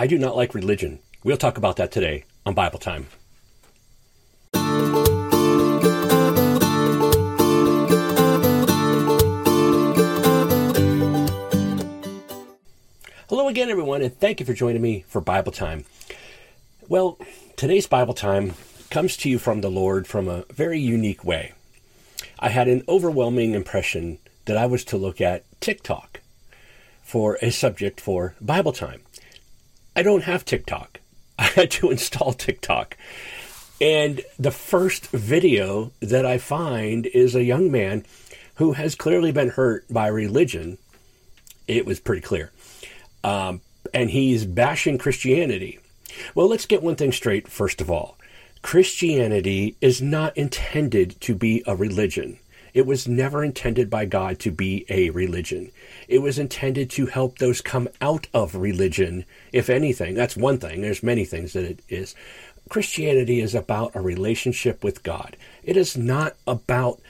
I do not like religion. We'll talk about that today on Bible Time. Hello again, everyone, and thank you for joining me for Bible Time. Well, today's Bible Time comes to you from the Lord from a very unique way. I had an overwhelming impression that I was to look at TikTok for a subject for Bible Time. I don't have TikTok. I had to install TikTok. And the first video that I find is a young man who has clearly been hurt by religion. It was pretty clear. Um, and he's bashing Christianity. Well, let's get one thing straight, first of all. Christianity is not intended to be a religion. It was never intended by God to be a religion. It was intended to help those come out of religion, if anything. That's one thing. There's many things that it is. Christianity is about a relationship with God. It is not about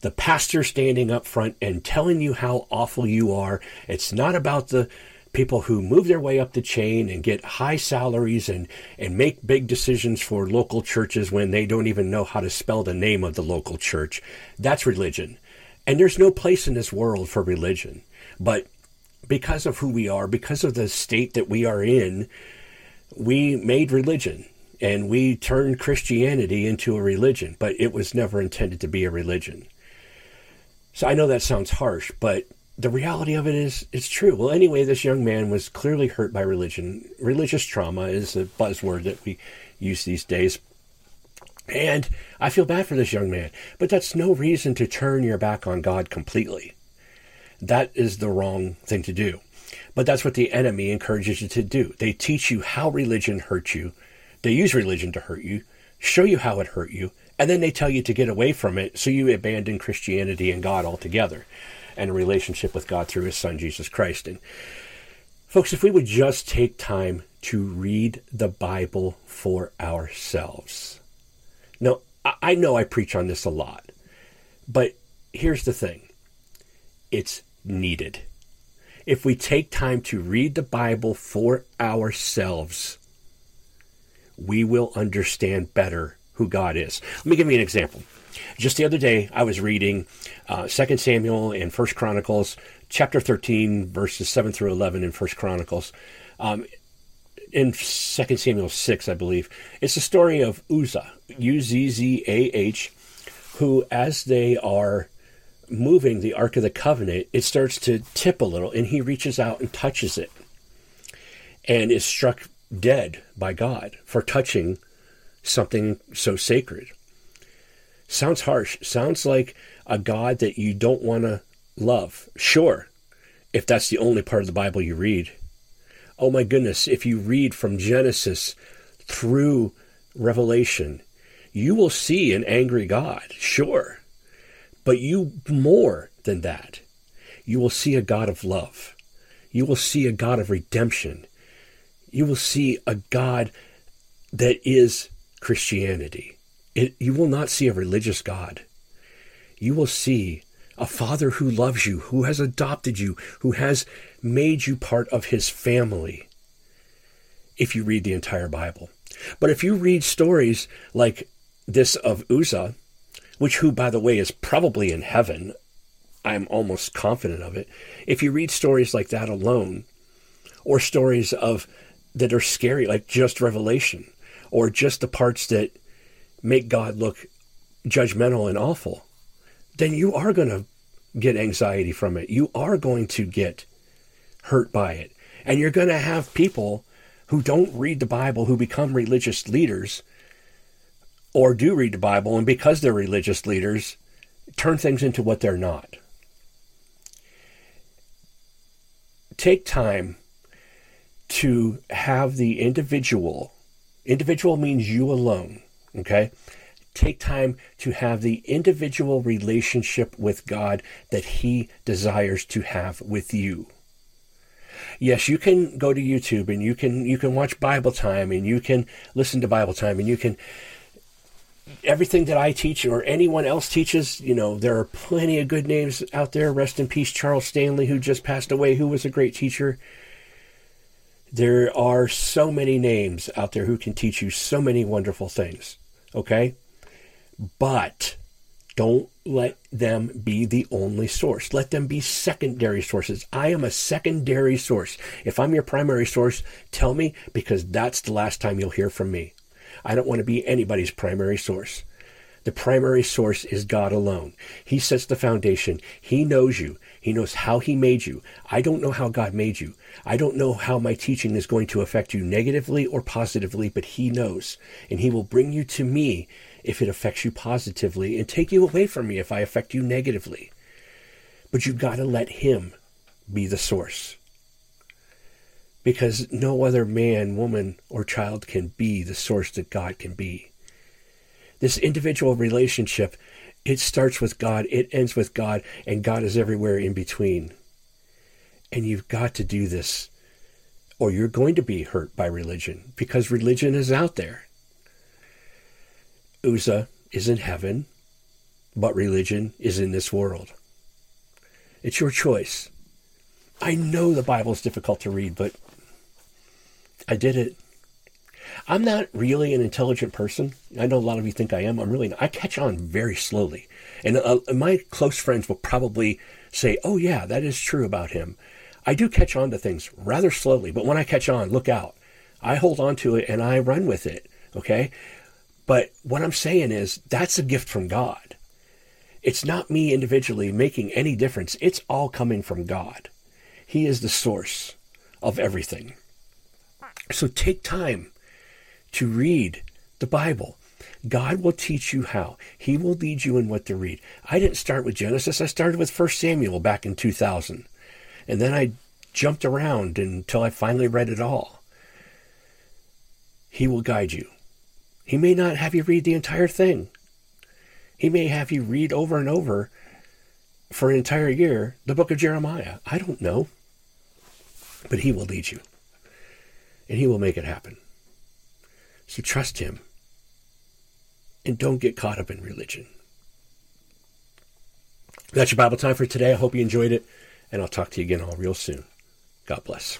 the pastor standing up front and telling you how awful you are. It's not about the people who move their way up the chain and get high salaries and, and make big decisions for local churches when they don't even know how to spell the name of the local church. That's religion. And there's no place in this world for religion. But because of who we are, because of the state that we are in, we made religion and we turned Christianity into a religion, but it was never intended to be a religion. So I know that sounds harsh, but the reality of it is it's true. Well, anyway, this young man was clearly hurt by religion. Religious trauma is a buzzword that we use these days. And I feel bad for this young man, but that's no reason to turn your back on God completely. That is the wrong thing to do. But that's what the enemy encourages you to do. They teach you how religion hurts you. They use religion to hurt you, show you how it hurt you, and then they tell you to get away from it so you abandon Christianity and God altogether and a relationship with God through his son, Jesus Christ. And folks, if we would just take time to read the Bible for ourselves. Now, I know I preach on this a lot, but here's the thing it's needed. If we take time to read the Bible for ourselves, we will understand better who God is. Let me give you an example. Just the other day, I was reading uh, 2 Samuel and 1 Chronicles, chapter 13, verses 7 through 11 in 1 Chronicles. Um, in 2 Samuel 6, I believe. It's the story of Uzzah, U Z Z A H, who, as they are moving the Ark of the Covenant, it starts to tip a little, and he reaches out and touches it and is struck dead by God for touching something so sacred. Sounds harsh. Sounds like a God that you don't want to love. Sure, if that's the only part of the Bible you read. Oh my goodness, if you read from Genesis through Revelation, you will see an angry God. Sure. But you more than that. You will see a God of love. You will see a God of redemption. You will see a God that is Christianity. It, you will not see a religious God. You will see a father who loves you, who has adopted you, who has made you part of his family if you read the entire Bible. But if you read stories like this of Uzzah, which who by the way is probably in heaven, I'm almost confident of it. If you read stories like that alone, or stories of that are scary, like just Revelation, or just the parts that make God look judgmental and awful, then you are going to get anxiety from it. You are going to get hurt by it. And you're going to have people who don't read the Bible who become religious leaders or do read the Bible and because they're religious leaders turn things into what they're not. Take time to have the individual, individual means you alone, Okay? Take time to have the individual relationship with God that He desires to have with you. Yes, you can go to YouTube and you can you can watch Bible time and you can listen to Bible time and you can everything that I teach or anyone else teaches, you know, there are plenty of good names out there. Rest in peace, Charles Stanley, who just passed away, who was a great teacher. There are so many names out there who can teach you so many wonderful things. Okay? But don't let them be the only source. Let them be secondary sources. I am a secondary source. If I'm your primary source, tell me because that's the last time you'll hear from me. I don't want to be anybody's primary source. The primary source is God alone. He sets the foundation. He knows you. He knows how He made you. I don't know how God made you. I don't know how my teaching is going to affect you negatively or positively, but He knows. And He will bring you to me if it affects you positively and take you away from me if I affect you negatively. But you've got to let Him be the source. Because no other man, woman, or child can be the source that God can be. This individual relationship, it starts with God, it ends with God, and God is everywhere in between. And you've got to do this, or you're going to be hurt by religion, because religion is out there. Uzzah is in heaven, but religion is in this world. It's your choice. I know the Bible is difficult to read, but I did it. I'm not really an intelligent person. I know a lot of you think I am. I'm really not. I catch on very slowly. And uh, my close friends will probably say, oh, yeah, that is true about him. I do catch on to things rather slowly, but when I catch on, look out. I hold on to it and I run with it. Okay. But what I'm saying is that's a gift from God. It's not me individually making any difference. It's all coming from God. He is the source of everything. So take time to read the Bible. God will teach you how. He will lead you in what to read. I didn't start with Genesis. I started with 1 Samuel back in 2000. And then I jumped around until I finally read it all. He will guide you. He may not have you read the entire thing. He may have you read over and over for an entire year the book of Jeremiah. I don't know. But he will lead you. And he will make it happen. So trust Him. And don't get caught up in religion. That's your Bible time for today. I hope you enjoyed it. And I'll talk to you again all real soon. God bless.